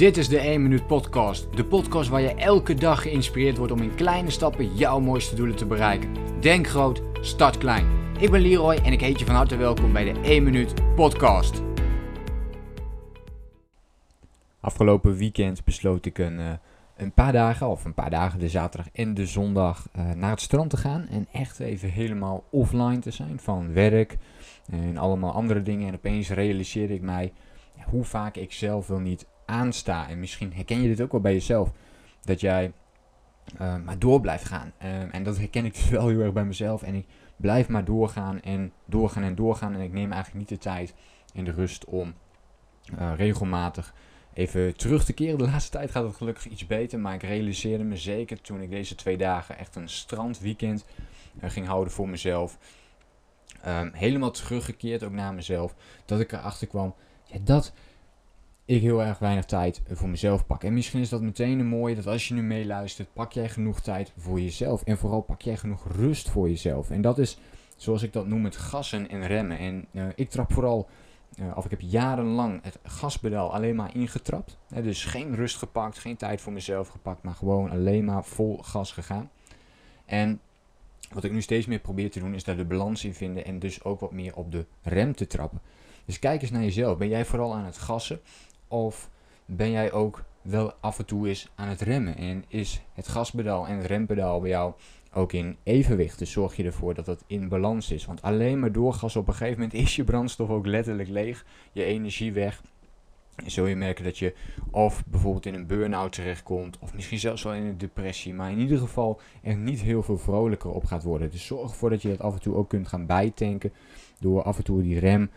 Dit is de 1 Minuut Podcast. De podcast waar je elke dag geïnspireerd wordt om in kleine stappen jouw mooiste doelen te bereiken. Denk groot, start klein. Ik ben Leroy en ik heet je van harte welkom bij de 1 Minuut Podcast. Afgelopen weekend besloot ik een, uh, een paar dagen, of een paar dagen, de zaterdag en de zondag, uh, naar het strand te gaan. En echt even helemaal offline te zijn van werk en allemaal andere dingen. En opeens realiseerde ik mij hoe vaak ik zelf wel niet aansta. En misschien herken je dit ook wel bij jezelf. Dat jij uh, maar door blijft gaan. Uh, en dat herken ik dus wel heel erg bij mezelf. En ik blijf maar doorgaan en doorgaan en doorgaan. En ik neem eigenlijk niet de tijd en de rust om uh, regelmatig even terug te keren. De laatste tijd gaat het gelukkig iets beter. Maar ik realiseerde me zeker toen ik deze twee dagen echt een strandweekend ging houden voor mezelf. Um, helemaal teruggekeerd ook naar mezelf. Dat ik erachter kwam. Ja, dat ik heel erg weinig tijd voor mezelf pak. En misschien is dat meteen een mooie dat als je nu meeluistert, pak jij genoeg tijd voor jezelf. En vooral pak jij genoeg rust voor jezelf. En dat is, zoals ik dat noem, het gassen en remmen. En uh, ik trap vooral, uh, of ik heb jarenlang het gaspedaal alleen maar ingetrapt. Dus geen rust gepakt, geen tijd voor mezelf gepakt, maar gewoon alleen maar vol gas gegaan. En wat ik nu steeds meer probeer te doen, is daar de balans in vinden en dus ook wat meer op de rem te trappen. Dus kijk eens naar jezelf. Ben jij vooral aan het gassen? Of ben jij ook wel af en toe eens aan het remmen? En is het gaspedaal en het rempedaal bij jou ook in evenwicht? Dus zorg je ervoor dat dat in balans is. Want alleen maar doorgassen op een gegeven moment is je brandstof ook letterlijk leeg. Je energie weg. En zul je merken dat je of bijvoorbeeld in een burn-out terechtkomt, of misschien zelfs wel in een depressie, maar in ieder geval er niet heel veel vrolijker op gaat worden. Dus zorg ervoor dat je dat af en toe ook kunt gaan bijtanken door af en toe die rem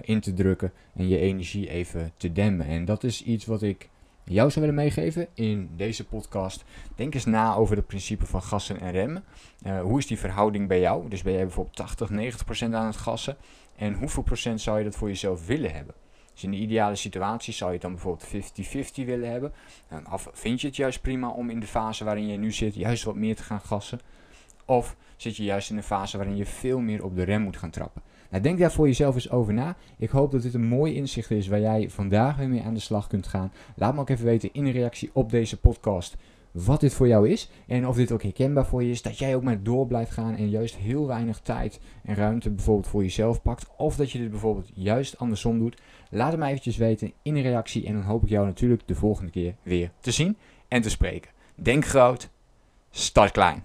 in te drukken en je energie even te demmen. En dat is iets wat ik jou zou willen meegeven in deze podcast. Denk eens na over het principe van gassen en remmen. Uh, hoe is die verhouding bij jou? Dus ben jij bijvoorbeeld 80, 90 procent aan het gassen? En hoeveel procent zou je dat voor jezelf willen hebben? Dus in de ideale situatie zou je het dan bijvoorbeeld 50-50 willen hebben. Of vind je het juist prima om in de fase waarin je nu zit juist wat meer te gaan gassen? Of zit je juist in een fase waarin je veel meer op de rem moet gaan trappen? Nou, denk daar voor jezelf eens over na. Ik hoop dat dit een mooi inzicht is waar jij vandaag weer mee aan de slag kunt gaan. Laat me ook even weten in reactie op deze podcast wat dit voor jou is. En of dit ook herkenbaar voor je is. Dat jij ook maar door blijft gaan en juist heel weinig tijd en ruimte bijvoorbeeld voor jezelf pakt. Of dat je dit bijvoorbeeld juist andersom doet. Laat het mij eventjes weten in reactie. En dan hoop ik jou natuurlijk de volgende keer weer te zien en te spreken. Denk groot, start klein.